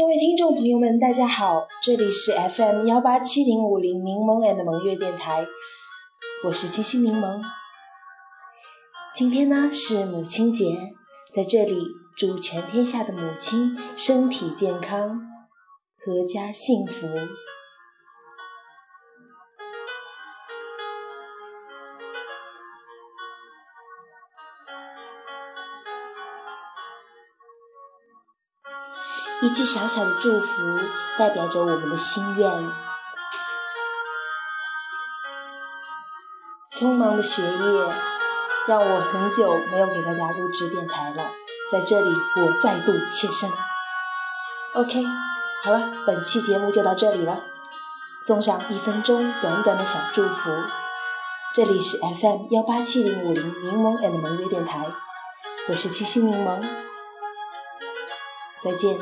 各位听众朋友们，大家好，这里是 FM 幺八七零五零柠檬 and 萌月电台，我是清新柠檬。今天呢是母亲节，在这里祝全天下的母亲身体健康，阖家幸福。一句小小的祝福，代表着我们的心愿。匆忙的学业让我很久没有给大家录制电台了，在这里我再度谢身。OK，好了，本期节目就到这里了，送上一分钟短短的小祝福。这里是 FM 幺八七零五零柠檬 and 萌月电台，我是七星柠檬，再见。